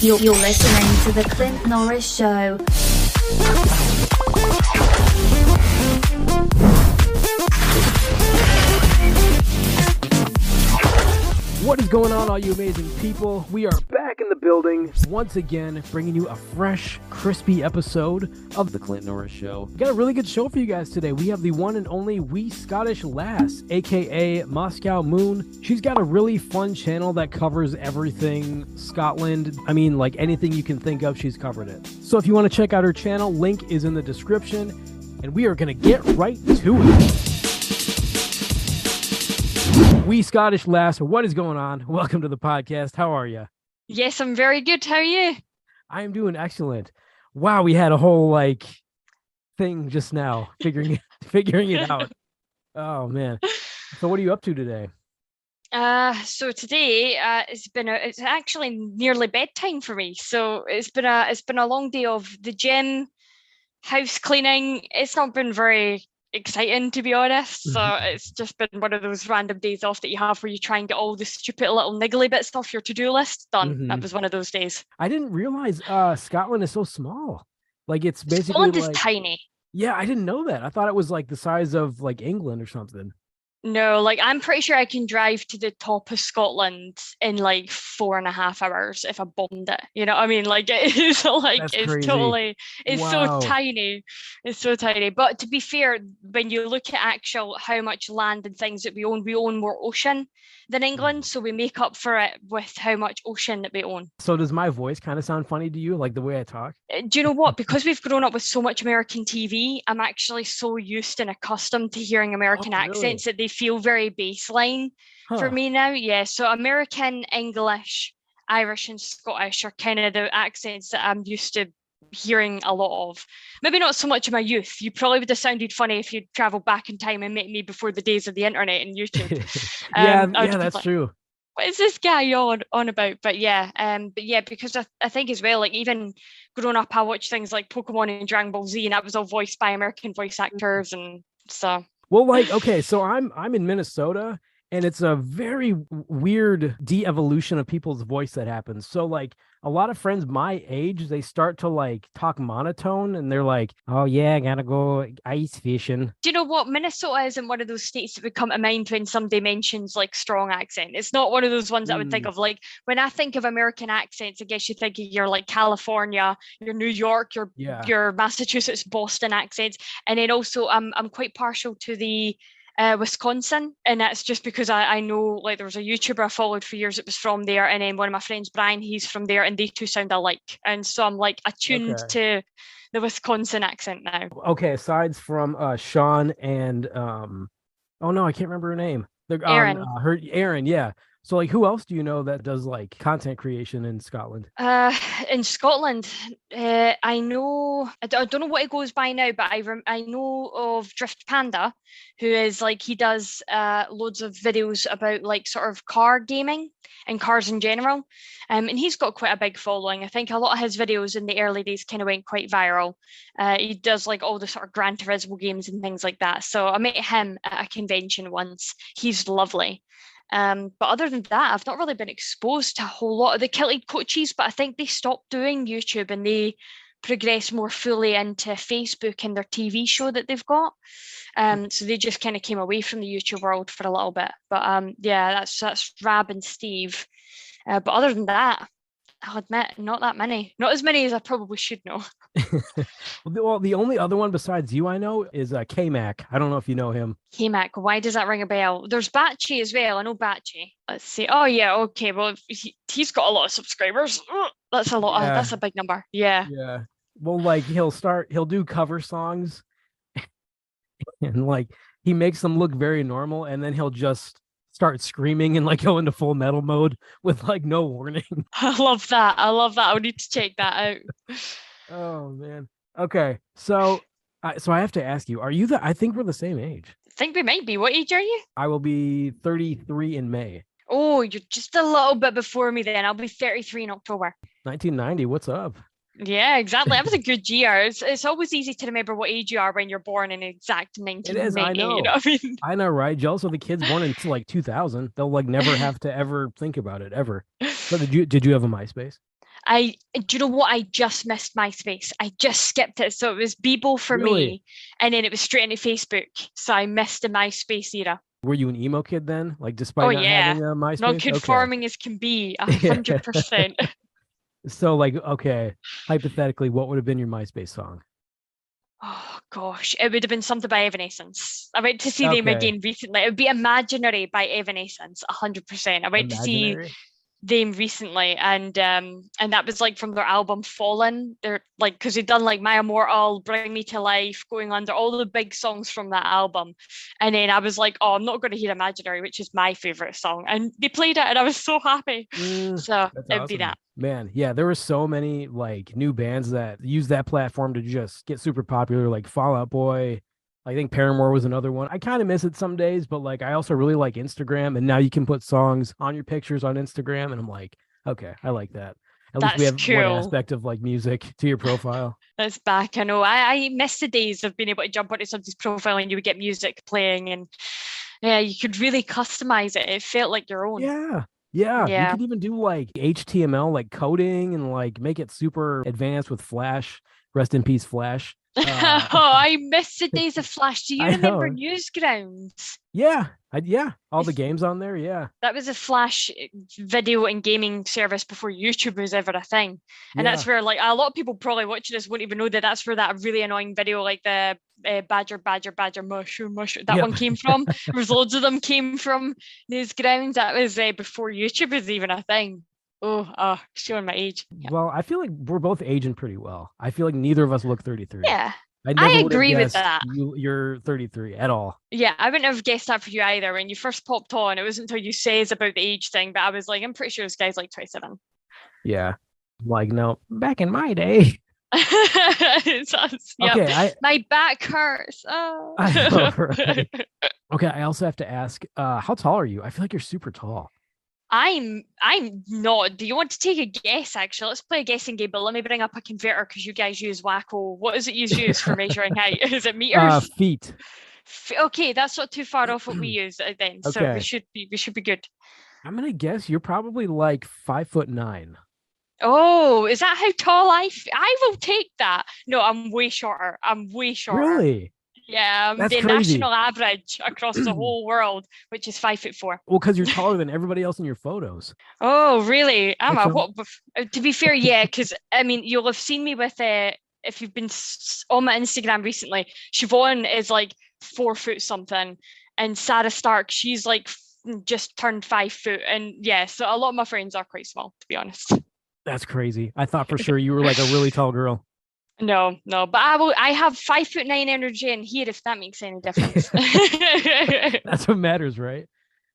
You're, you're listening to The Clint Norris Show. What is going on, all you amazing people? We are back in the building once again, bringing you a fresh, crispy episode of The Clint Norris Show. We got a really good show for you guys today. We have the one and only Wee Scottish Lass, aka Mosco Moon. She's got a really fun channel that covers everything Scotland. I mean, like anything you can think of, she's covered it. So if you want to check out her channel, link is in the description. And we are going to get right to it. Wee Scottish Lass, what is going on? Welcome to the podcast. How are you? Yes, I'm very good. How are you? I am doing excellent. Wow, we had a whole like thing just now figuring it, figuring it out. Oh man. So what are you up to today? Uh, so today uh, it's been a, it's actually nearly bedtime for me. So it's been a it's been a long day of the gym, house cleaning. It's not been very exciting to be honest. So Mm-hmm. it's just been one of those random days off that you have where you try and get all the stupid little niggly bits off your to-do list done. That Mhm. was one of those days. I didn't realize uh Scotland is so small. Like it's basically Scotland like, is tiny. Yeah, I didn't know that. I thought it was like the size of like England or something. No, like I'm pretty sure I can drive to the top of Scotland in like four and a half hours if I bombed it. You know what I mean? Like it is like That's it's crazy. totally it's Wow. so tiny. It's so tiny. But to be fair, when you look at actual how much land and things that we own, we own more ocean than England. So we make up for it with how much ocean that we own. So does my voice kind of sound funny to you, like the way I talk? Uh, Do you know what? Because we've grown up with so much American TV, I'm actually so used and accustomed to hearing American Oh, really? accents that they feel very baseline for me now. Yeah. So American, English, Irish, and Scottish are kind of the accents that I'm used to hearing a lot of. Maybe not so much in my youth. You probably would have sounded funny if you'd traveled back in time and met me before the days of the internet and YouTube. yeah, Um, yeah, that's like- true. what is this guy on on about? But yeah, um, but yeah, because I, I think as well, like even growing up, I watched things like Pokemon and Dragon Ball Z, and that was all voiced by American voice Mm-hmm. actors, and so Well, like, okay, so I'm I'm in Minnesota and it's a very weird de-evolution of people's voice that happens. So like a lot of friends my age, they start to like talk monotone and they're like, Oh yeah, I gotta go ice fishing. do you know what? Minnesota isn't one of those states that would come to mind when somebody mentions like strong accent. It's not one of those ones I would think Mm. of. Like when I think of American accents, I guess you think of your like California, your New York, your Yeah. your Massachusetts, Boston accents, and then also I'm I'm quite partial to the uh, Wisconsin, and that's just because I, I know like there was a YouTuber I followed for years that was from there, and then one of my friends Brian, he's from there, and they two sound alike, and so I'm like attuned to the Wisconsin accent now. Okay, aside from uh Sean and um oh no, I can't remember her name. The, um, Erin. uh, her Aaron, yeah. So like who else do you know that does like content creation in Scotland? Uh, in Scotland, uh, I know I, d- I don't know what it goes by now, but I rem- I know of Drift Panda, who is like he does uh loads of videos about like sort of car gaming and cars in general, um, and he's got quite a big following. I think a lot of his videos in the early days kind of went quite viral. Uh, he does like all the sort of Gran Turismo games and things like that. So I met him at a convention once. He's lovely. Um, but other than that, I've not really been exposed to a whole lot of the kilted coaches, but I think they stopped doing YouTube and they progressed more fully into Facebook and their TV show that they've got. Um, so they just kind of came away from the YouTube world for a little bit. But um, yeah, that's that's Rab and Steve. Uh, but other than that, I'll admit, not that many. Not as many as I probably should know. Well, the, well, the only other one besides you I know is uh K-Mac. I don't know if you know him. K-Mac, why does that ring a bell? There's Batchy as well. I know Batchy. Let's see. Oh yeah, okay. Well, he, he's got a lot of subscribers. That's a lot. Yeah. Of, that's a big number. Yeah. Yeah. Well, like he'll start, he'll do cover songs, and like he makes them look very normal, and then he'll just start screaming and like go into full metal mode with like no warning. I love that. I love that. I would need to check that out. Oh man. Okay, so, I so I have to ask you: Are you the? I think we're the same age. I think we might be. What age are you? I will be 33 in May. Oh, you're just a little bit before me then. I'll be 33 in October. 1990. What's up? Yeah, exactly. That was a good year. It's, it's always easy to remember what age you are when you're born in exact 1990. is, I You know. know what I mean? I know, right? Jealous of the kids born in like 2000. They'll like never have to ever think about it ever. So did you did you have a MySpace? I do you know what? I just missed MySpace. I just skipped it. So it was Bebo for Really? me, and then it was straight into Facebook. So I missed the MySpace era. Were you an emo kid then? Like despite Oh, not yeah. having a MySpace? Not Okay. conforming as can be, hundred percent. So like, okay, hypothetically, what would have been your MySpace song? Oh gosh, it would have been something by Evanescence. I went to see them again recently. It would be Imaginary by Evanescence, hundred percent. I went to see Imaginary? Them recently, and um, and that was like from their album Fallen. They're like because they'd done like My Immortal, Bring Me to Life, Going Under, all the big songs from that album. And then I was like, oh, I'm not going to hear Imaginary, which is my favorite song, and they played it, and I was so happy. Mm, So it'd be that. Man, yeah, there were so many like new bands that use that platform to just get super popular, like Fall Out Boy. I think Paramore was another one. I kind of miss it some days, but like I also really like Instagram, and now you can put songs on your pictures on Instagram, and I'm like, okay, I like that. At least we have That's one aspect of like music to your profile. That's back. I know. I, I miss the days of being able to jump onto somebody's profile and you would get music playing and yeah, you could really customize it. It felt like your own. Yeah. Yeah. Yeah. You could even do like HTML, like coding and like make it super advanced with Flash. Rest in peace, Flash. Uh, oh, I miss the days of Flash. Do you I remember know. Newgrounds? Yeah. I, yeah. All the games on there. Yeah. That was a Flash uh, video and gaming service before YouTube was ever a thing. And yeah. that's where like a lot of people probably watching this won't even know that that's where that really annoying video like the uh, badger badger badger mushroom mushroom that Yep. one came from there was loads of them came from newgrounds that was uh, before youtube was even a thing oh uh showing my age yeah, Well, I feel like we're both aging pretty well. I feel like neither of us look 33. yeah I, have agree with that. You, you're 33 at all. yeah i wouldn't have guessed that for you either when you first popped on it wasn't until you says about the age thing but i was like i'm pretty sure this guy's like 27 Yeah. Like, no, back in my day. Us, yep. Okay. I, my back hurts oh. I know, right? okay. I also have to ask, uh, how tall are you? I feel like you're super tall. I'm I'm not. Do you want to take a guess? Actually, let's play a guessing game. But let me bring up a converter because you guys use Wacko. What is it you use for measuring height? Is it meters? Uh, feet. Okay, that's not too far off what we use uh, then. So we should be we should be good. I'm going to guess you're probably like five foot nine. Oh, is that how tall I? F- I will take that. No, I'm way shorter. I'm way shorter. Really? Yeah, the crazy. national average across the whole world, which is five foot four. Well, because you're taller than everybody else in your photos. Oh, really? I'm a a- what? uh, To be fair, yeah, because I mean, you'll have seen me with uh, if you've been on my Instagram recently. Siobhan is like four foot something, and Sarah Stark, she's like just turned five foot, and yeah, so a lot of my friends are quite small, to be honest. That's crazy. I thought for sure you were like a really tall girl. No, no, but I will. I have five foot nine energy in here, if that makes any difference. That's what matters, right?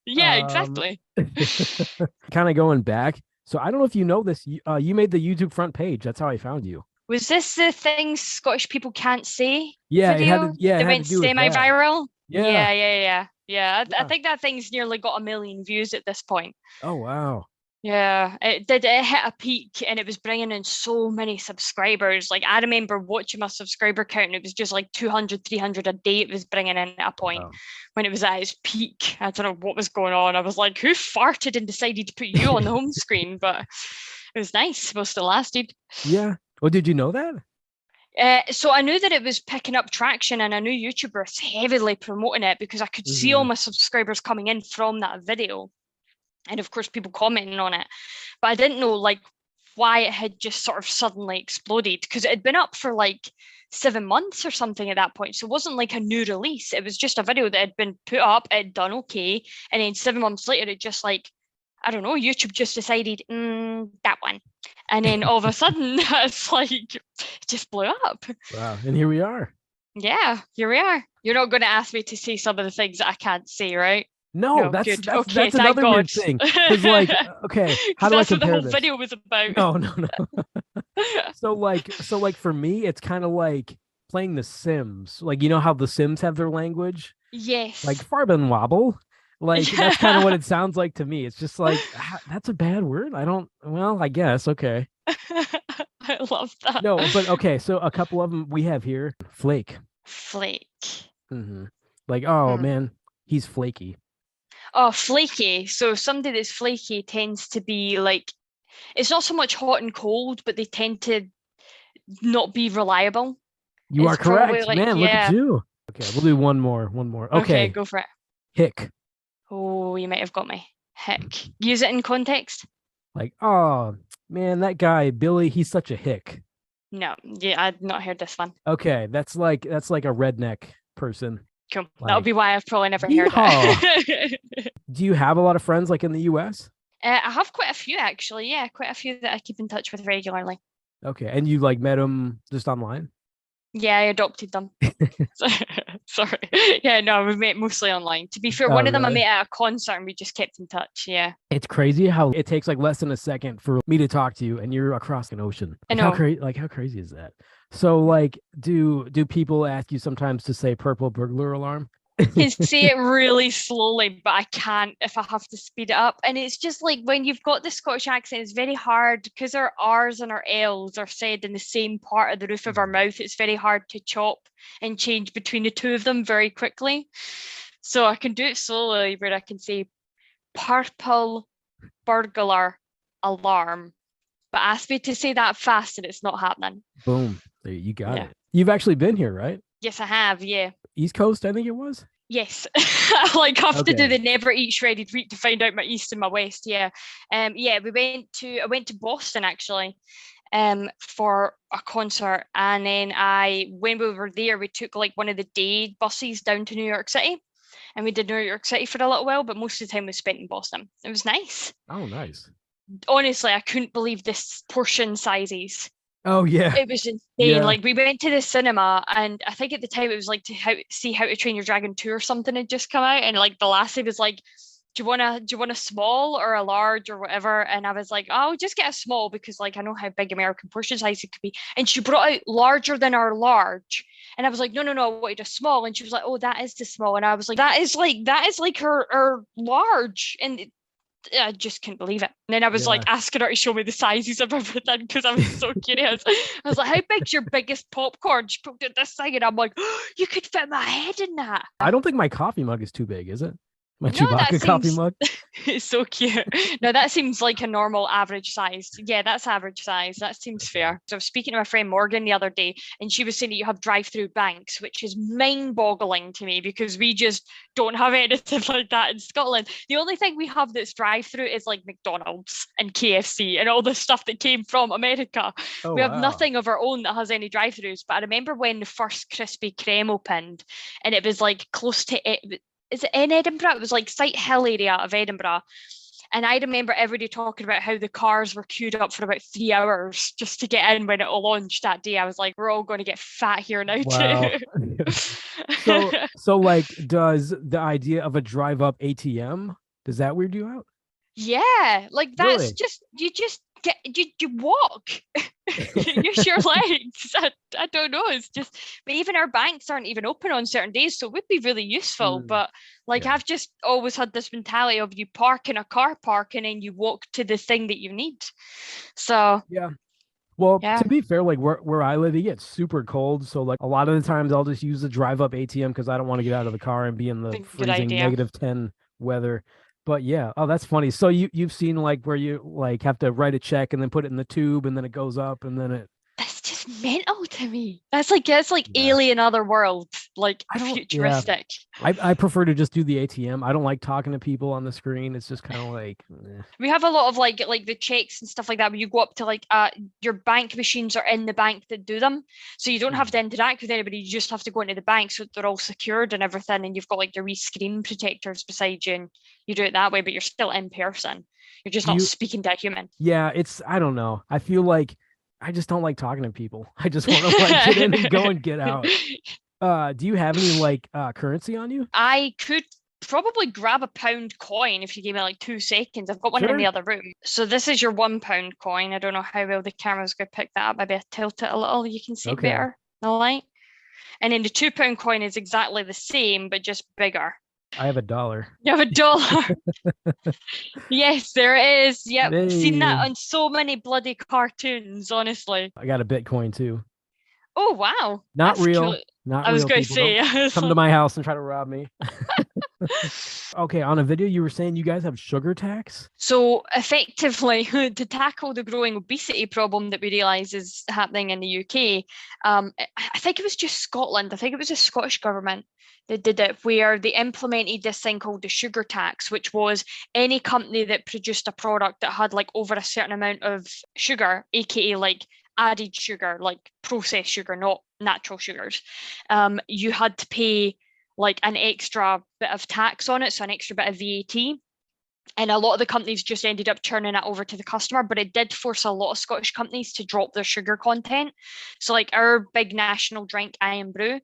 yeah, Um, exactly. kind of going back. So I don't know if you know this. You, uh, you made the YouTube front page. That's how I found you. Was this the thing Scottish people can't say? Yeah, it video to, yeah, it went to do with that. semi-viral. Yeah. yeah, yeah, yeah. Yeah, I, I think that thing's nearly got a million views at this point. Oh wow. Yeah, it did. It hit a peak and it was bringing in so many subscribers. Like, I remember watching my subscriber count and it was just like 200, 300 a day it was bringing in at a point Wow. when it was at its peak. I don't know what was going on. I was like, who farted and decided to put you on the home screen? But it was nice. Supposed to lasted. Yeah. Well, did you know that? Uh, so I knew that it was picking up traction, and I knew YouTube was heavily promoting it because I could see all Mhm. my subscribers coming in from that video, and of course people commenting on it. But I didn't know like why it had just sort of suddenly exploded because it had been up for like seven months or something at that point. So it wasn't like a new release. It was just a video that had been put up, it had done okay, and then seven months later it just like I don't know, YouTube just decided mm, that one. And then all of a sudden, it's like it just blew up. Wow. And here we are. Yeah, here we are. You're not going to ask me to say some of the things that I can't say, right? No, No, that's that's, Okay, that's another weird thing. Because like, okay, how do I that's what the compare whole this? video was about. No, no, no. so like, so like for me, it's kind of like playing The Sims. Like you know how The Sims have their language, yes. like Farben Wobble. Like that's kind of what it sounds like to me. It's just like "Ah, that's a bad word. I don't. Well, I guess okay. I love that. No, but okay. So a couple of them we have here. Flake. Flake. Mm-hmm. Like oh Hmm. man, he's flaky. Oh, flaky. So somebody that's flaky tends to be like It's not so much hot and cold, but they tend to not be reliable. You are It's probably correct, like- man. Look at yeah. you. Okay, we'll do one more. One more. Okay, go for it. hick. Oh, you might have got me. hick Use it in context. Like, oh man, that guy Billy, he's such a hick. No, yeah, I'd not heard this one. Okay, that's like that's like a redneck person. Cool. That'll Like, be why I've probably never heard it. Do you have a lot of friends like in the U.S.? uh, I have quite a few actually. Yeah, quite a few that I keep in touch with regularly. Okay, and you like met them just online? Yeah, I adopted them. Sorry. Yeah, no, we've met mostly online. To be fair, Oh, one of them I met at a concert and we just kept in touch. Yeah. It's crazy how it takes like less than a second for me to talk to you, and you're across an ocean. I Like, How know. crazy! Like how crazy is that? So like, do do people ask you sometimes to say "purple burglar alarm"? can say it really slowly, but I can't if I have to speed it up. And it's just like when you've got the Scottish accent, it's very hard because our R's and our L's are said in the same part of the roof of our mm-hmm. mouth. It's very hard to chop and change between the two of them very quickly. So I can do it slowly where I can say purple burglar alarm. But ask me to say that fast and it's not happening. Boom! You got Yeah. it. You've actually been here, right? Yes, I have, yeah. East Coast, I think it was. Yes, I like have to do Okay. the never eat shredded wheat to find out my east and my west. Yeah, um, yeah. We went to I went to Boston actually, um, for a concert, and then I when we were there, we took like one of the day buses down to New York City, and we did New York City for a little while, but most of the time we spent in Boston. It was nice. Oh, nice. Honestly, I couldn't believe this portion sizes Oh yeah. it was insane. Yeah. Like we went to the cinema, and I think at the time it was like to how see How to Train Your Dragon two or something had just come out, and like the lassie was like, "Do you want to do you want a small or a large or whatever?" And I was like, "I'll just get a small because like I know how big American portion size it could be." And she brought out larger than our large, and I was like, "No, no, no, I wanted a small." And she was like, "Oh, that is the small," and I was like, "That is like that is like her her large," and. I just couldn't believe it. And then I was Yeah. like asking her to show me the sizes of everything because I was so curious. I was like, "How big's your biggest popcorn?" She poked at this thing, and I'm like, oh, "You could fit my head in that." I don't think my coffee mug is too big, is it? My No, that Chewbacca coffee seems- mug. it's so cute. No, that seems like a normal average size. Yeah, that's average size. That seems fair. So I was speaking to my friend Morgan the other day, and she was saying that you have drive-through banks, which is mind-boggling to me because we just don't have anything like that in Scotland. The only thing we have that's drive-through is like McDonald's and KFC and all the stuff that came from America. Oh, we have wow. nothing of our own that has any drive-throughs. But I remember when the first Krispy Kreme opened, and it was like close to it. Is it in Edinburgh? It was like Sighthill area of Edinburgh. And I remember everybody talking about how the cars were queued up for about three hours just to get in when it all launched that day. I was like, we're all going to get fat here now Wow. too. so so like does the idea of a drive up ATM does that weird you out? yeah, like that's Really? just you just get you you walk. Use your legs. I, I don't know. It's just, but even our banks aren't even open on certain days, so it would be really useful. Mm, But like yeah. I've just always had this mentality of you park in a car park and then you walk to the thing that you need. So Yeah. Well, Yeah. to be fair, like where, where I live, it gets super cold. So like a lot of the times I'll just use the drive up ATM because I don't want to get out of the car and be in the Good- freezing negative 10 weather. But yeah, oh that's funny. So you you've seen like where you like have to write a check and then put it in the tube and then it goes up and then it that's just mental oh, to me. That's like it's like Yeah. alien other world, like I don't- yeah. futuristic. I, I prefer to just do the ATM. I don't like talking to people on the screen. It's just kind of like eh. We have a lot of like like the checks and stuff like that where you go up to like uh your bank machines are in the bank that do them. So you don't have to interact with anybody, you just have to go into the bank so they're all secured and everything and you've got like your wee screen protectors beside you and you do it that way, but you're still in person. You're just Do not you- speaking to a human. Yeah, it's I don't know. I feel like I just don't like talking to people. I just want to like get in and go and get out. Uh, do you have any like uh currency on you? I could probably grab a pound coin if you gave me like two seconds. I've got one in the other room. So this is your one pound coin. I don't know how well the camera's going to pick that up. Maybe I tilt it a little. You can see Okay. better. The light. And then the two pound coin is exactly the same, but just bigger. I have a dollar. You have a dollar. yes, there it is. Yep. Seen that on so many bloody cartoons, honestly. I got a Bitcoin too. Oh wow. Not that's real. cool. Not I was going to say come to my house and try to rob me. okay, on a video you were saying you guys have sugar tax? So effectively, to tackle the growing obesity problem that we realise is happening in the UK, um, I I think it was just Scotland. I think it was the Scottish government that did it, where they implemented this thing called the sugar tax, which was any company that produced a product that had like over a certain amount of sugar, aka like added sugar, like processed sugar, not natural sugars, um, you had to pay like an extra bit of tax on it, so an extra bit of VAT. And a lot of the companies just ended up turning it over to the customer, but it did force a lot of Scottish companies to drop their sugar content. So, like our big national drink, Irn-Bru,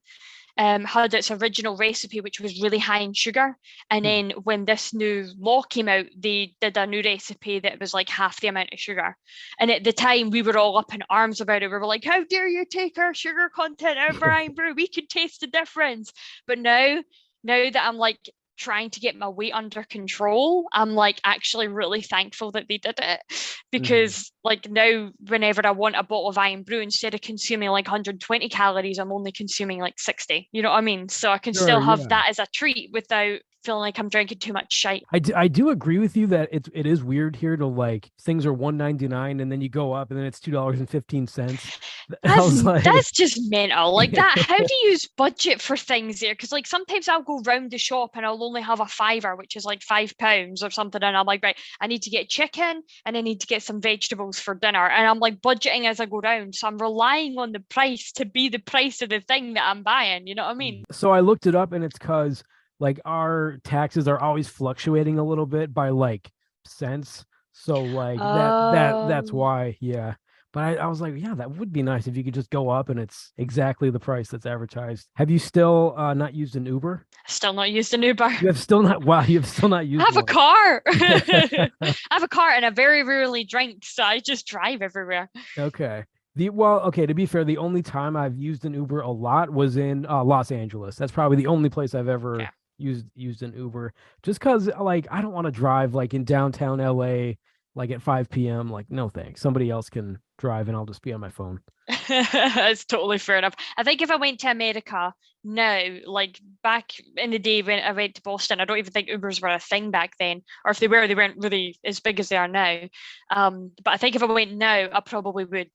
um, had its original recipe, which was really high in sugar. And Mm. then when this new law came out, they did a new recipe that was like half the amount of sugar. And at the time, we were all up in arms about it. We were like, "How dare you take our sugar content out of our Bru? We can taste the difference." But now, now that I'm like trying to get my weight under control, I'm like actually really thankful that they did it mm-hmm. because like now whenever I want a bottle of Irn-Bru, instead of consuming like 120 calories, I'm only consuming like 60. You know what I mean? So I can still have yeah. that as a treat without feeling like I'm drinking too much shite. I do, I do agree with you that it's it is weird here to like things are one ninety nine and then you go up and then it's two dollars and fifteen cents. That's, like, that's just mental. Like that. How do you use budget for things there? Because like sometimes I'll go round the shop and I'll only have a fiver, which is like five pounds or something, and I'm like, right, I need to get chicken and I need to get some vegetables for dinner, and I'm like budgeting as I go round. So I'm relying on the price to be the price of the thing that I'm buying. You know what I mean? So I looked it up and it's because like our taxes are always fluctuating a little bit by like cents. So like that that that's Oh. why, yeah. But I, I was like, yeah, that would be nice if you could just go up and it's exactly the price that's advertised. Have you still uh, not used an Uber? Still not used an Uber. You have still not. Wow, you have still not used. I have a car. I have a car and I very rarely drink, so I just drive everywhere. Okay. The well, okay. To be fair, the only time I've used an Uber a lot was in uh, Los Angeles. That's probably the only place I've ever Yeah. used used an Uber. Just because, like, I don't want to drive like in downtown LA, like at 5 p.m. Like, no thanks. Somebody else can drive, and I'll just be on my phone. It's totally fair enough. I think if I went to America now, like back in the day when I went to Boston, I don't even think Ubers were a thing back then, or if they were, they weren't really as big as they are now. Um, but I think if I went now, I probably would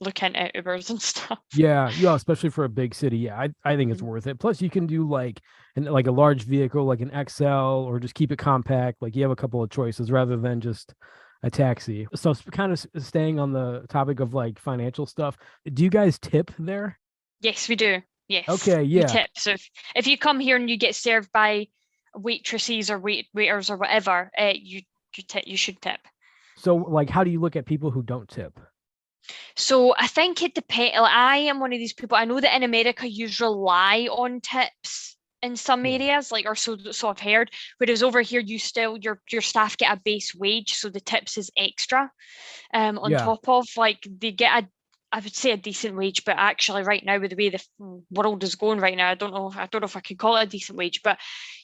look into Ubers and stuff. Yeah, yeah, especially for a big city. Yeah, I, I think it's Mhm. worth it. Plus, you can do like an like a large vehicle, like an XL, or just keep it compact. Like you have a couple of choices rather than just a taxi. So, kind of staying on the topic of like financial stuff. Do you guys tip there? Yes, we do. Yes. Okay, we yeah. tip. So if, if you come here and you get served by waitresses or wait waiters or whatever, uh, you you tip. You should tip. So, like, how do you look at people who don't tip? So I think it depends. Like, I am one of these people. I know that in America you rely on tips in some areas, like or so so I've heard. Whereas over here you still your your staff get a base wage, so the tips is extra. Um, on Yeah. top of like they get a, I would say a decent wage, but actually right now with the way the world is going right now, I don't know. I don't know if I could call it a decent wage, but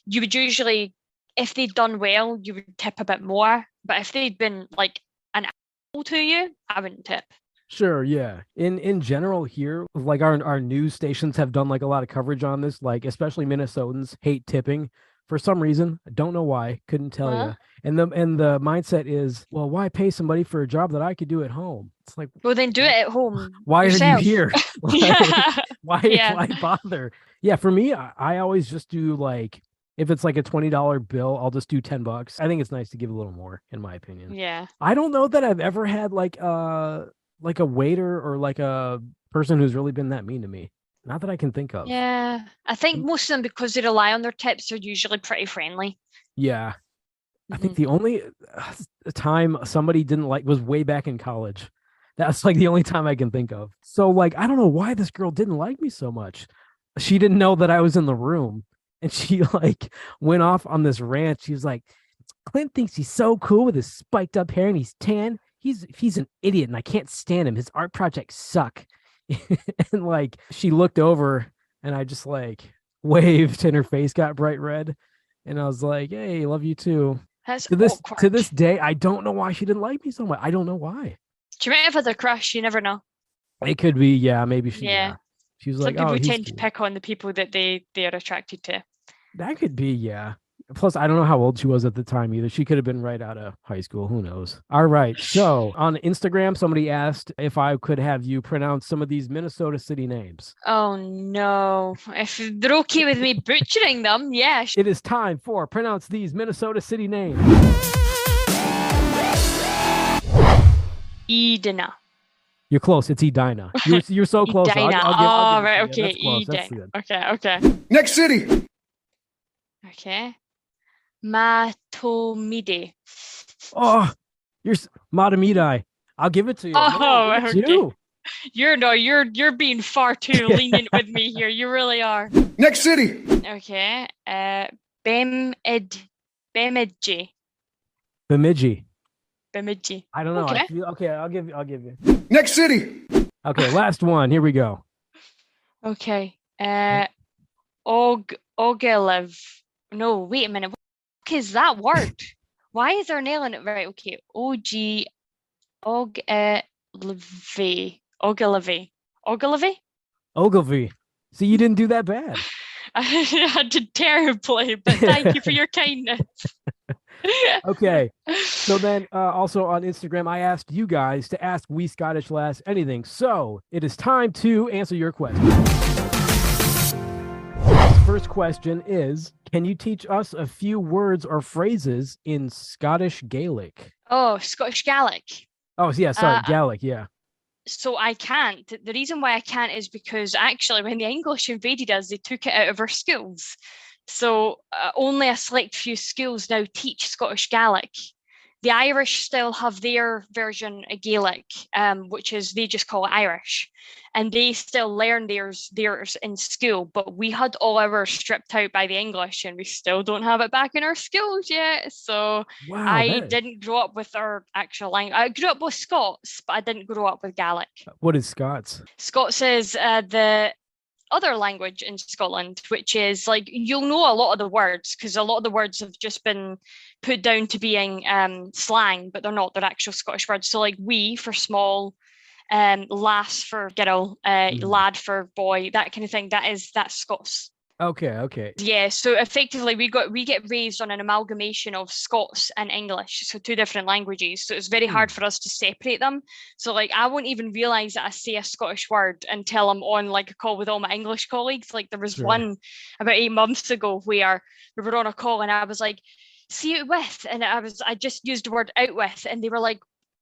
you would usually, if they'd done well, you would tip a bit more. But if they'd been like an asshole to you, I wouldn't tip. Sure, yeah. In in general here, like our our news stations have done like a lot of coverage on this, like especially Minnesotans hate tipping for some reason. I don't know why, couldn't tell Huh? you. And the and the mindset is, well, why pay somebody for a job that I could do at home? It's like Well, then do it at home. why yourself. are you here? Like, yeah. why Yeah. why bother? Yeah, for me, I, I always just do like if it's like a twenty dollar bill, I'll just do ten bucks. I think it's nice to give a little more, in my opinion. Yeah. I don't know that I've ever had like uh like a waiter or like a person who's really been that mean to me. Not that I can think of. Yeah. I think Mm. most of them, because they rely on their tips, are usually pretty friendly. Yeah. I think Mhm. the only uh, time somebody didn't like was way back in college. That's like the only time I can think of. So like I don't know why this girl didn't like me so much. She didn't know that I was in the room and she like went off on this rant. She was like Clint thinks he's so cool with his spiked up hair and he's tan. He's he's an idiot and I can't stand him. His art projects suck. and like she looked over and I just like waved and her face got bright red. And I was like, "Hey, love you too." That's To this awkward. to this day, I don't know why she didn't like me so much. I don't know why. She might have had a crush. You never know. It could be, yeah, maybe she. Yeah, Yeah. she was Some like, people "Oh, tend to pick on the people that they they are attracted to. That could be, yeah. Plus, I don't know how old she was at the time either. She could have been right out of high school. Who knows? All right. So on Instagram, somebody asked if I could have you pronounce some of these Minnesota city names. Oh no. If they're okay with me butchering them, yeah. It is time for pronounce these Minnesota city names. Edina. You're close. It's Edina. You're, you're so close. I'll- Edina. I'll give- I'll oh, give it right. Okay. That's close. That's Edina. Okay. Okay. Next city. Okay. Matomide. Oh, you're s- Matamidai. I'll give it to you. Oh, No, okay. you. You're no, you're you're being far too lenient with me here. You really are. Next city. Okay. Uh Bemid Bemidji. Bemidji. Bemidji. I don't know. I Okay. feel, okay, I'll give you. I'll give you. Next city. Okay, last one. Here we go. Okay. Uh Og Ogelev. No, wait a minute. Is that word? Why is there nail in it? Right, okay. O G Ogilvy. Ogilvy. Ogilvy? Ogilvy. See, you didn't do that bad. I did terribly, but thank you for your kindness. Okay. So then, uh, also on Instagram, I asked you guys to ask Wee Scottish Lass anything. So it is time to answer your question. First question is Can you teach us a few words or phrases in Scottish Gaelic? oh, Scottish Gaelic. Oh, yeah, sorry, Uh, Gaelic, yeah. So I can't. The reason why I can't is because actually, when the English invaded us, they took it out of our schools. So uh, only a select few schools now teach Scottish Gaelic. The Irish still have their version of Gaelic, um, which is they just call it Irish, and they still learn theirs theirs in school. But we had all ours stripped out by the English, and we still don't have it back in our schools yet. So Wow. I that- didn't grow up with our actual language. I grew up with Scots, but I didn't grow up with Gaelic. What is Scots? Scots is uh, the other language in Scotland, which is like you'll know a lot of the words because a lot of the words have just been put down to being um, slang, but they're not. They're actual Scottish words. So like we for small, um, lass for girl, uh, Mhm. lad for boy, that kind of thing. That is that's Scots. Okay, okay. Yeah, so effectively we got we get raised on an amalgamation of Scots and English, so two different languages. So it's very hard hmm. for us to separate them. So like I won't even realize that I say a Scottish word until I'm on like a call with all my English colleagues. Like there was Sure. one about eight months ago where we were on a call and I was like, see it with, and I was I just used the word out with, and they were like,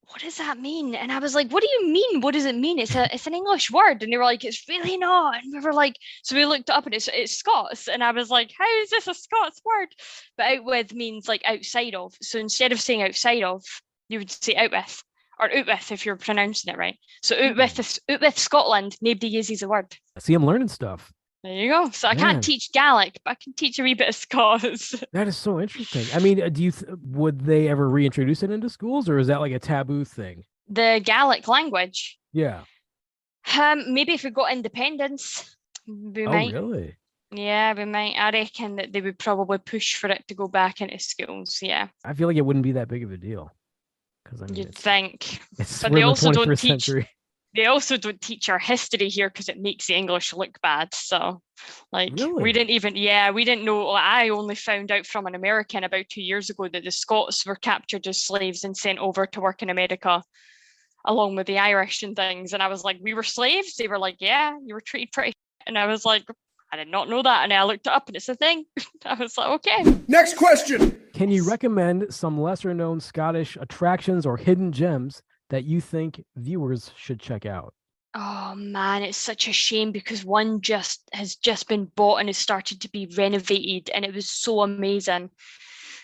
what does that mean? And I was like, what do you mean? What does it mean? It's a it's an English word. And they were like, it's really not. And we were like, so we looked it up and it's it's Scots. And I was like, how is this a Scots word? But out with means like outside of. So instead of saying outside of, you would say out with or out with if you're pronouncing it right. So out hmm. with is- out with Scotland, nobody uses the word. See, I'm learning stuff. There you go. So I can't teach Gaelic, but I can teach a wee bit of Scots. That is so interesting. I mean, uh, do you th- would they ever reintroduce it into schools, or is that like a taboo thing? the Gaelic language. Yeah. Um, maybe if we got independence, we Oh, might. really? Yeah, we might. I reckon that they would probably push for it to go back into schools. Yeah, I feel like it wouldn't be that big of a deal. Because I mean, you'd think. it's but they the also don't 21st teach- century. They also don't teach our history here because it makes the English look bad. So, like, Really? we didn't even. Yeah, we didn't know. like, I only found out from an American about two years ago that the Scots were captured as slaves and sent over to work in America, along with the Irish and things. And I was like, we were slaves. They were like, yeah, you were treated pretty. And I was like, I did not know that. And I looked it up, and it's a thing. I was like, okay. Next question. Can you recommend some lesser known Scottish attractions or hidden gems that you think viewers should check out? Oh man, it's such a shame because one just has just been bought and has started to be renovated, and it was so amazing.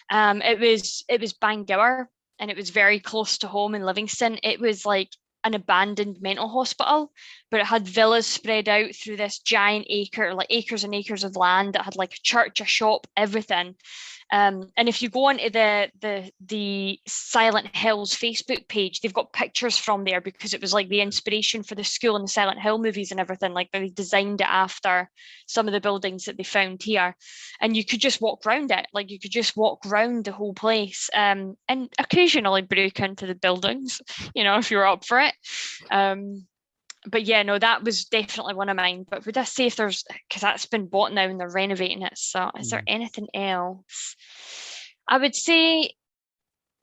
Um, it was it was Bangour, and it was very close to home in Livingston. It was like an abandoned mental hospital, but it had villas spread out through this giant acre, like acres and acres of land that had like a church, a shop, everything. Um, and if you go onto the the the Silent Hills Facebook page, they've got pictures from there because it was like the inspiration for the school and the Silent Hill movies and everything. Like they designed it after some of the buildings that they found here, and you could just walk around it. Like you could just walk around the whole place, um, and occasionally break into the buildings, you know, if you're up for it. Um, but yeah, no, that was definitely one of mine. But would I say if there's because that's been bought now and they're renovating it? So is there mm. anything else? I would say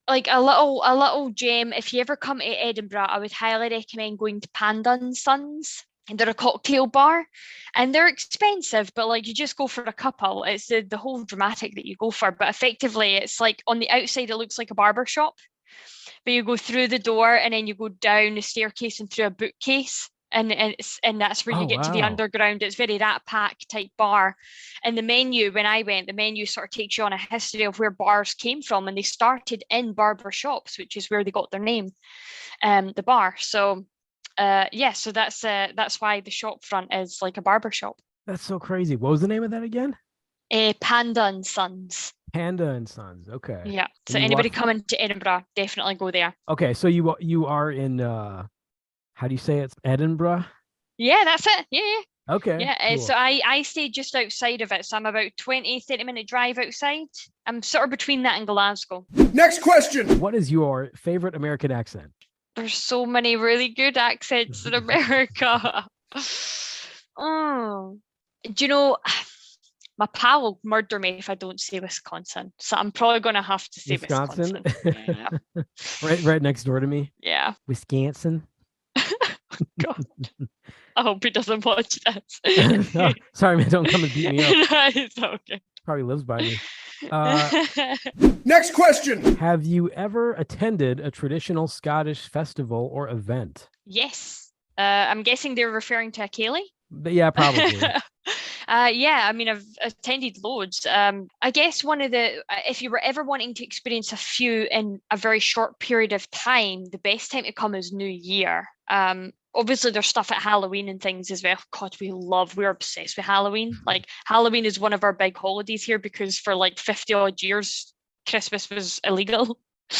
like a little a little gem. If you ever come to Edinburgh, I would highly recommend going to Panda and Sons. And they're a cocktail bar, and they're expensive, but like you just go for a couple. It's the, the whole dramatic that you go for, but effectively, it's like on the outside, it looks like a barber shop, but you go through the door and then you go down the staircase and through a bookcase and and, it's, and that's where you Oh, get to the underground it's very rat pack type bar and the menu when i went the menu sort of takes you on a history of where bars came from and they started in barber shops which is where they got their name um the bar so uh yeah so that's uh that's why the shop front is like a barber shop That's so crazy. What was the name of that again? uh, panda and sons Panda and Sons. Okay. yeah so anybody walk- coming to edinburgh definitely go there Okay. So you you are in uh, how do you say it? Edinburgh. yeah that's it yeah yeah Okay. Yeah, uh, cool. so I, I stay just outside of it. So I'm about 20, 30 minute drive outside. I'm sort of between that and Glasgow. Next question. What is your favorite American accent? There's so many really good accents in America. oh, do you know, my pal will murder me if I don't say Wisconsin. So I'm probably going to have to say Wisconsin? Wisconsin. Yeah. right, right next door to me, yeah. Wisconsin. God. I hope he doesn't watch this. Oh, sorry, man. Don't come and beat me up. no, it's okay. Probably lives by me. Uh, Next question. have you ever attended a traditional Scottish festival or event? yes. Uh, I'm guessing they're referring to a ceilidh. Yeah, probably. uh, yeah, I mean, I've attended loads. Um, I guess one of the, uh, if you were ever wanting to experience a few in a very short period of time, the best time to come is New Year. Um, obviously, there's stuff at Halloween and things as well. God, we love, we're obsessed with Halloween. Like, Halloween is one of our big holidays here because for like 50 odd years, Christmas was illegal.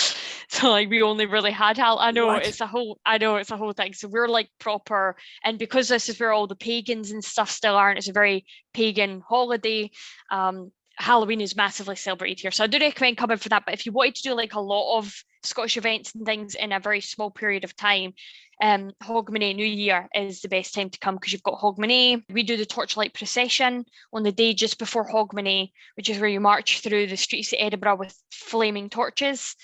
So like we only really had Hal. I know What? it's a whole. I know it's a whole thing. So we're like proper, and because this is where all the pagans and stuff still aren't. It's a very pagan holiday. Um, Halloween is massively celebrated here, so I do recommend coming for that. But if you wanted to do like a lot of Scottish events and things in a very small period of time, um, Hogmanay New Year is the best time to come because you've got Hogmanay. We do the torchlight procession on the day just before Hogmanay, which is where you march through the streets of Edinburgh with flaming torches.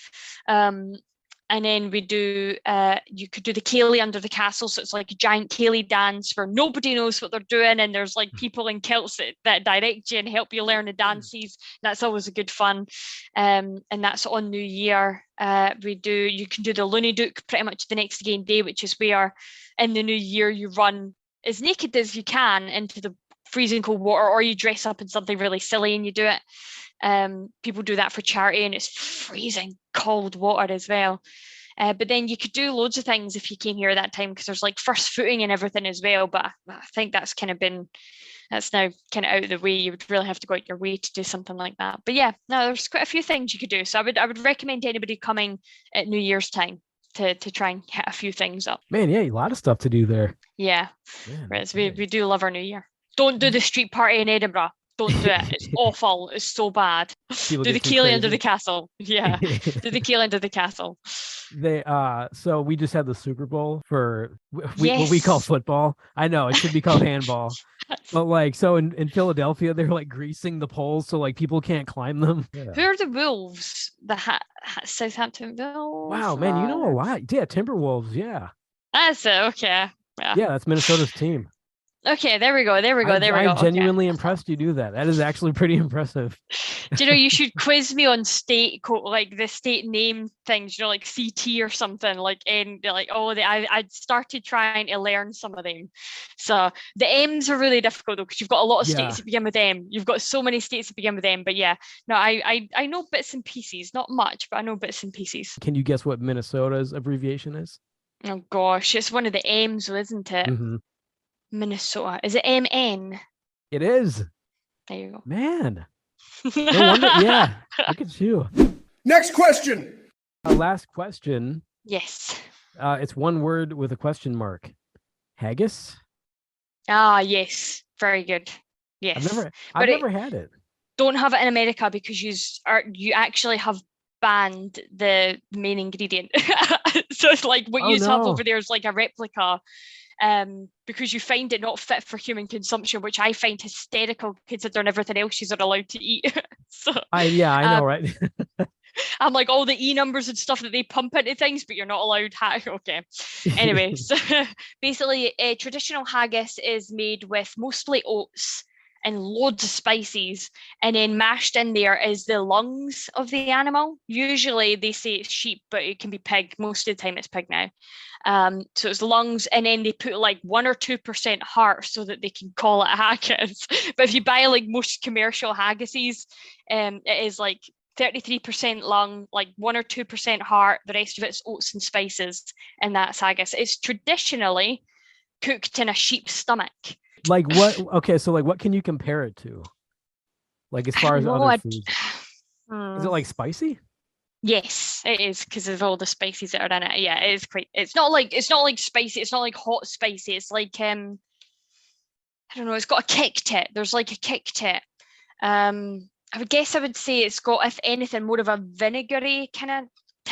Um, and then we do, uh, you could do the ceilidh under the castle. So it's like a giant ceilidh dance where nobody knows what they're doing. And there's like people in kilts that, that direct you and help you learn the dances. That's always a good fun. Um, and that's on New Year. Uh, we do, you can do the Loony Dook pretty much the next game day, which is where in the new year you run as naked as you can into the freezing cold water or you dress up in something really silly and you do it. Um, people do that for charity and it's freezing cold water as well. Uh, but then you could do loads of things if you came here at that time because there's like first footing and everything as well. But I, I think that's kind of been that's now kind of out of the way. You would really have to go out your way to do something like that. But yeah, no, there's quite a few things you could do. So I would I would recommend anybody coming at New Year's time to to try and hit a few things up. Man, yeah, a lot of stuff to do there. Yeah, Man, we, we do love our New Year. Don't do the street party in Edinburgh. Don't do it. It's awful. It's so bad. People do the get too ceilidh under the castle. Yeah. do the ceilidh under the castle. they uh so we just had the super bowl for w- we, what we call football i know it should be called handball but like so in, in philadelphia they're like greasing the poles so like people can't climb them Who are the Wolves? The ha- ha- Southampton Wolves. wow man you know a lot yeah timberwolves yeah That's it. Okay. Yeah. yeah that's minnesota's team Okay. There we go. There we go. There we go. I'm go. okay. genuinely impressed you do that that is actually pretty impressive Do you know you should quiz me on state co- like the state name things? You know, like CT or something. Like and like oh, the, I I started trying to learn some of them. So the M's are really difficult though because you've got a lot of Yeah. states that begin with M. You've got so many states that begin with M. But yeah, no, I I I know bits and pieces, not much, but I know bits and pieces. can you guess what minnesota's abbreviation is Oh gosh, it's one of the M's, isn't it? Mhm. Minnesota. Is it MN? it is There you go. man no wonder yeah look at you Next question. uh, last question Yes. uh it's one word with a question mark haggis Ah, yes. Very good. Yes. I've never, I've But it- never had it. don't have it in America because you are you actually have banned the main ingredient. so it's like what Oh, you have over there is like a replica. Um, because you find it not fit for human consumption, which I find hysterical considering everything else you're allowed to eat. so I yeah, I know, Um, right? I'm like all the e numbers and stuff that they pump into things, but you're not allowed. Ha- okay. Anyway, so basically, uh, traditional haggis is made with mostly oats and loads of spices, and then mashed in there is the lungs of the animal. Usually they say it's sheep, but it can be pig. Most of the time it's pig now. Um, so it's lungs, and then they put like one or two percent heart so that they can call it haggis. but if you buy like most commercial haggises, um, it is like 33% lung, like 1 or 2% heart, the rest of it's oats and spices, and that's haggis. It's traditionally cooked in a sheep's stomach. Like what okay, so like what can you compare it to? Like as far as know, other foods. Is Hmm, it like spicy? Yes, it is because of all the spices that are in it. Yeah, it is quite. It's not like it's not like spicy. It's not like hot spicy. It's like um, I don't know. It's got a kick to it. There's like a kick to it. Um, I would guess I would say it's got, if anything, more of a vinegary kind of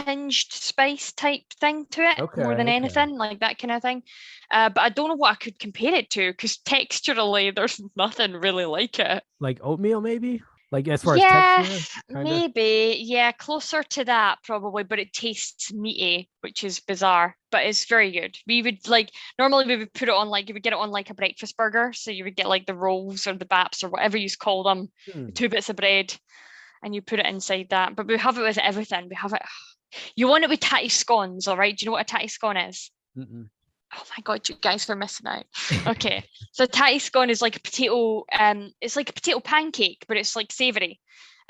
tinged spice type thing to it, more than okay. anything, like that kind of thing. Uh, but I don't know what I could compare it to because texturally, there's nothing really like it. Like oatmeal maybe? Like as far yeah, as texture? maybe. Yeah, closer to that probably, but it tastes meaty, which is bizarre, but it's very good. We would like normally we would put it on like you would get it on like a breakfast burger. So you would get like the rolls or the baps or whatever you call them, Hmm. two bits of bread, and you put it inside that. But we have it with everything. We have it. You want it with tatty scones, all right? Do you know what a tatty scone is? Mm-mm. Oh my god, you guys are missing out. Okay, so tatty scone is like a potato. Um, it's like a potato pancake, but it's like savoury.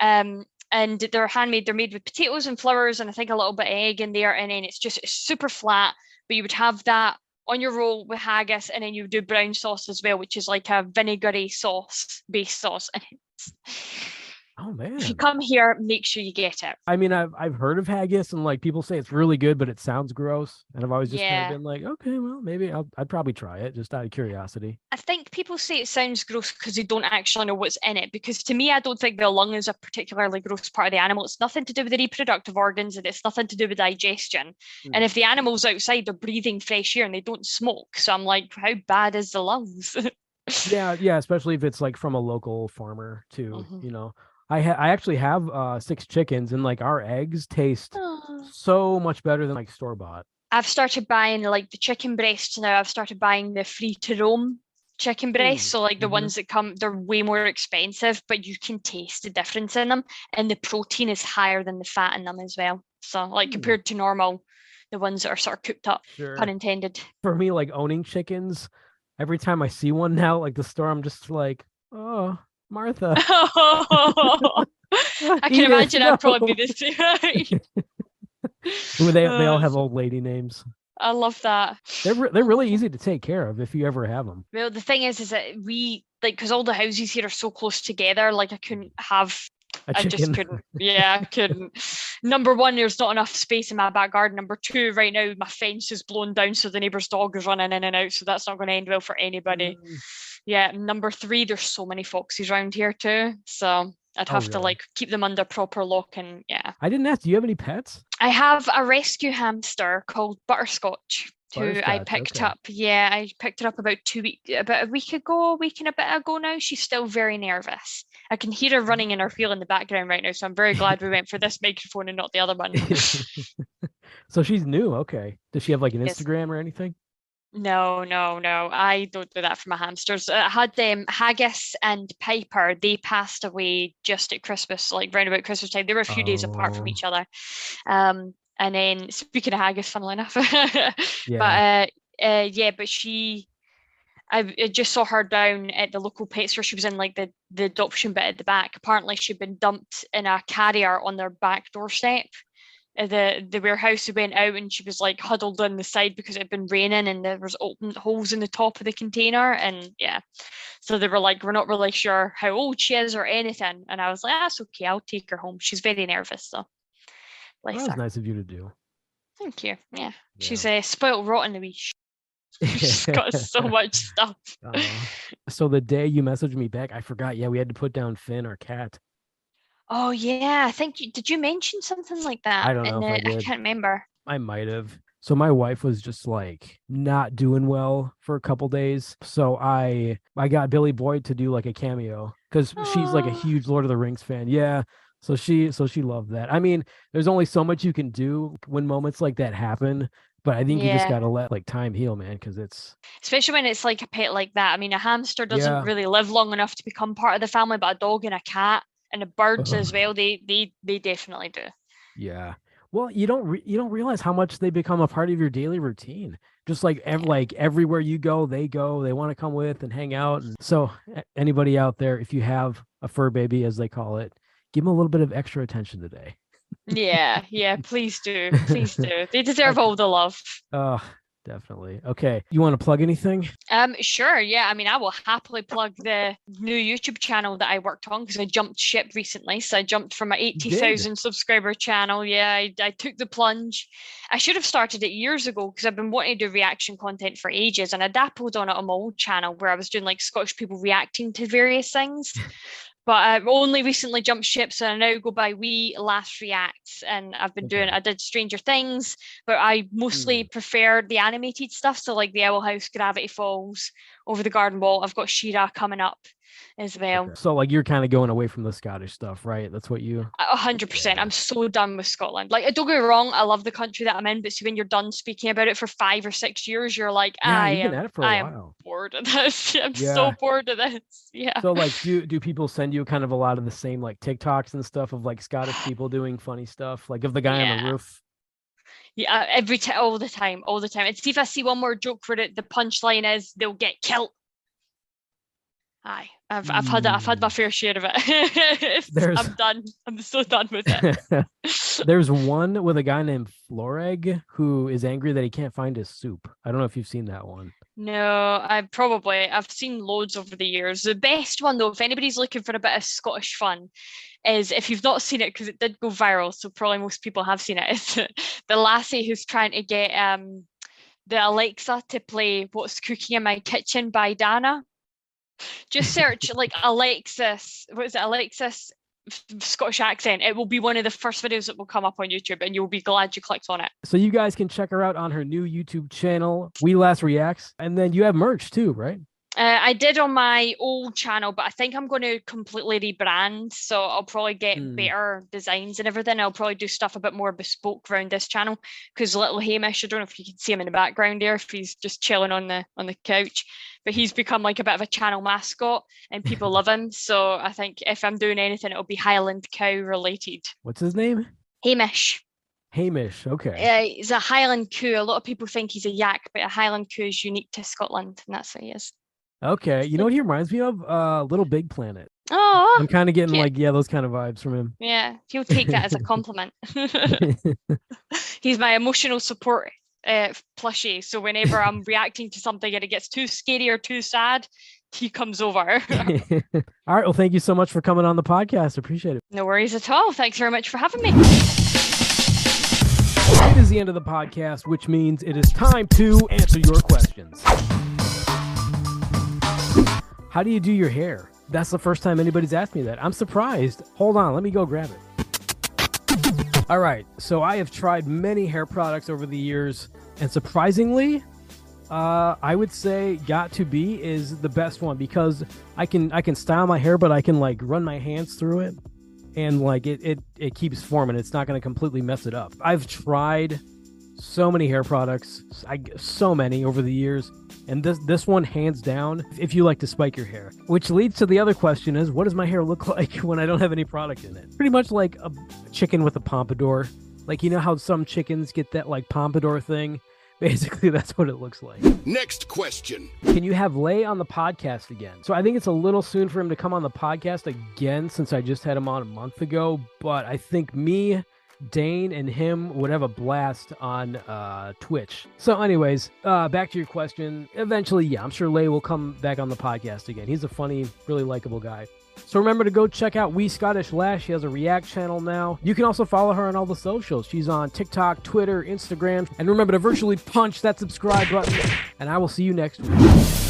Um, and they're handmade. They're made with potatoes and flours, and I think a little bit of egg in there, and then it's just it's super flat. But you would have that on your roll with haggis, and then you do brown sauce as well, which is like a vinegary sauce based sauce. Oh man. if you come here, make sure you get it. I mean, I've I've heard of haggis and like people say it's really good, but it sounds gross. And I've always just Yeah. kind of been like, okay, well, maybe I'll I'd probably try it just out of curiosity. I think people say it sounds gross because they don't actually know what's in it. Because to me, I don't think the lung is a particularly gross part of the animal. It's nothing to do with the reproductive organs and it's nothing to do with digestion. Hmm. And if the animal's outside, they're breathing fresh air and they don't smoke. So I'm like, how bad is the lungs? Yeah, yeah, especially if it's like from a local farmer too. Mhm. You know, I ha- I actually have uh six chickens and like our eggs taste Oh. so much better than like store bought. I've started buying like the chicken breasts now. I've started buying the free to roam chicken breasts. So like the mhm. ones that come, they're way more expensive, but you can taste the difference in them. And the protein is higher than the fat in them as well. So like Hmm. compared to normal, the ones that are sort of cooked up, Sure. pun intended. For me, like owning chickens, every time I see one now, like the store, I'm just like, oh, Martha. Oh, I can imagine I'd probably no." be the same. Ooh, they they all Uh, have old lady names. I love that. They're re- they're really easy to take care of if you ever have them. Well, the thing is, is that we like because all the houses here are so close together. Like I couldn't have I just couldn't. Yeah, I couldn't. Number one, there's not enough space in my back garden. Number two, right now my fence is blown down, so the neighbour's dog is running in and out. So that's not going to end well for anybody. Mm, Yeah. Number three, there's so many foxes around here too. So I'd Oh, have to like keep them under proper lock and yeah. I didn't ask. Do you have any pets? I have a rescue hamster called Butterscotch. Who I picked okay. up, yeah, I picked her up about two week, about a week ago, a week and a bit ago now. She's still very nervous. I can hear her running in her wheel in the background right now, so I'm very glad we went for this microphone and not the other one. so she's new. Okay. Does she have like an Yes. Instagram or anything? No, no, no. I don't do that for my hamsters. I had um, Haggis and Piper. They passed away just at Christmas, like round about Christmas time. They were a few days apart from Oh. each other. Um, and then speaking of Haggis, funnily enough, Yeah. but uh, uh, yeah, but she, I, I just saw her down at the local pet store. She was in like the the adoption bit at the back. Apparently, she'd been dumped in a carrier on their back doorstep. Uh, The the warehouse we went out and she was like huddled on the side because it had been raining and there was open holes in the top of the container and yeah, so they were like, we're not really sure how old she is or anything. And I was like, that's okay, I'll take her home. She's very nervous though. Well, Bless that was her. nice of you to do. Thank you. Yeah, she's uh, spoiled rotten wee. sh- She's Yeah. got so much stuff. Aw. so the day you messaged me back, I forgot. Yeah, we had to put down Finn, our cat. Oh yeah, I think you did. You mention something like that? I don't know I the- I did. can't remember. I might have. So my wife was just like not doing well for a couple days. So I I got Billy Boyd to do like a cameo because she's like a huge Lord of the Rings fan. Yeah. So she so she loved that. I mean, there's only so much you can do when moments like that happen. But I think you just gotta let like time heal, man, because it's Especially when it's like a pet like that. I mean, a hamster doesn't Yeah. really live long enough to become part of the family, but a dog and a cat and the birds Ugh. as well, they they they definitely do. yeah. Well, you don't re- you don't realize how much they become a part of your daily routine. Just like ev- like everywhere you go, they go. They want to come with and hang out. And so, anybody out there, if you have a fur baby, as they call it, give them a little bit of extra attention today. Yeah, yeah, please do. Please do. They deserve all the love. Oh, definitely. Okay, you want to plug anything? Um, sure, yeah. I mean, I will happily plug the new YouTube channel that I worked on because I jumped ship recently. So I jumped from my eighty thousand subscriber channel. Yeah, I, I took the plunge. I should have started it years ago because I've been wanting to do reaction content for ages, and I dabbled on it on my old channel where I was doing like Scottish people reacting to various things. But I've only recently jumped ship, so I now go by Wee Lass Reacts, and I've been doing I did Stranger Things, but I mostly mm. prefer the animated stuff. So like the Owl House, Gravity Falls, Over the Garden Wall. I've got She-Ra coming up as well. Okay. So like you're kind of going away from the Scottish stuff, right? That's what you. A hundred percent. I'm so done with Scotland. Like, don't get me wrong, I love the country that I'm in, but see, when you're done speaking about it for five or six years, you're like, Yeah, I you've been am at it for a I am bored of this. I'm Yeah. so bored of this. Yeah. So like, do do people send you kind of a lot of the same like TikToks and stuff of like Scottish people doing funny stuff, like of the guy on the roof? Yeah, every time, all the time, all the time. And see if I see one more joke where it, the punchline is they'll get killed. Aye, I've I've had I've had my Mm. fair share of it. I'm done. I'm so done with it. There's one with a guy named Floreg who is angry that he can't find his soup. I don't know if you've seen that one. No, I probably I've seen loads over the years. The best one though, if anybody's looking for a bit of Scottish fun, is if you've not seen it because it did go viral, so probably most people have seen it. Is the lassie who's trying to get um the Alexa to play "What's Cooking in My Kitchen" by Dana. Just search like Alexis. What is it? Alexis Scottish accent. It will be one of the first videos that will come up on YouTube, and you'll be glad you clicked on it. So you guys can check her out on her new YouTube channel, Wee Lass Reacts, and then you have merch too, right? Uh, I did on my old channel, but I think I'm going to completely rebrand. So I'll probably get Mm. better designs and everything. I'll probably do stuff a bit more bespoke around this channel because little Hamish, I don't know if you can see him in the background there, if he's just chilling on the on the couch, but he's become like a bit of a channel mascot and people love him. So I think if I'm doing anything, it'll be Highland cow related. What's his name? Hamish, Hamish. Okay. uh, he's a Highland coo. A lot of people think he's a yak, but a Highland coo is unique to Scotland, and that's what he is. Okay. You know what he reminds me of? Uh Little Big Planet. Oh, I'm kind of getting cute. like, yeah, those kind of vibes from him. Yeah, he'll take that as a compliment. He's my emotional support uh, plushie. So whenever I'm reacting to something and it gets too scary or too sad, he comes over. All right. Well, thank you so much for coming on the podcast. Appreciate it. no worries at all. Thanks very much for having me. It is the end of the podcast, which means it is time to answer your questions. How do you do your hair? That's the first time anybody's asked me that. I'm surprised. Hold on, let me go grab it. All right, so I have tried many hair products over the years, and surprisingly, uh, I would say Got to Be is the best one because I can I can style my hair, but I can like run my hands through it, and like it it, it keeps forming. It's not going to completely mess it up. I've tried so many hair products, I so many over the years, and this this one hands down. If you like to spike your hair, which leads to the other question is, what does my hair look like when I don't have any product in it? Pretty much like a chicken with a pompadour. Like you know how some chickens get that like pompadour thing. Basically, that's what it looks like. Next question. Can you have Lay on the podcast again? So I think it's a little soon for him to come on the podcast again since I just had him on a month ago. But I think me, Dane, and him would have a blast on uh, Twitch. So, anyways, uh, back to your question. Eventually, yeah, I'm sure Lay will come back on the podcast again. He's a funny, really likable guy. So remember to go check out Wee Scottish Lass. She has a React channel now. You can also follow her on all the socials. She's on TikTok, Twitter, Instagram. And remember to virtually punch that subscribe button. And I will see you next week.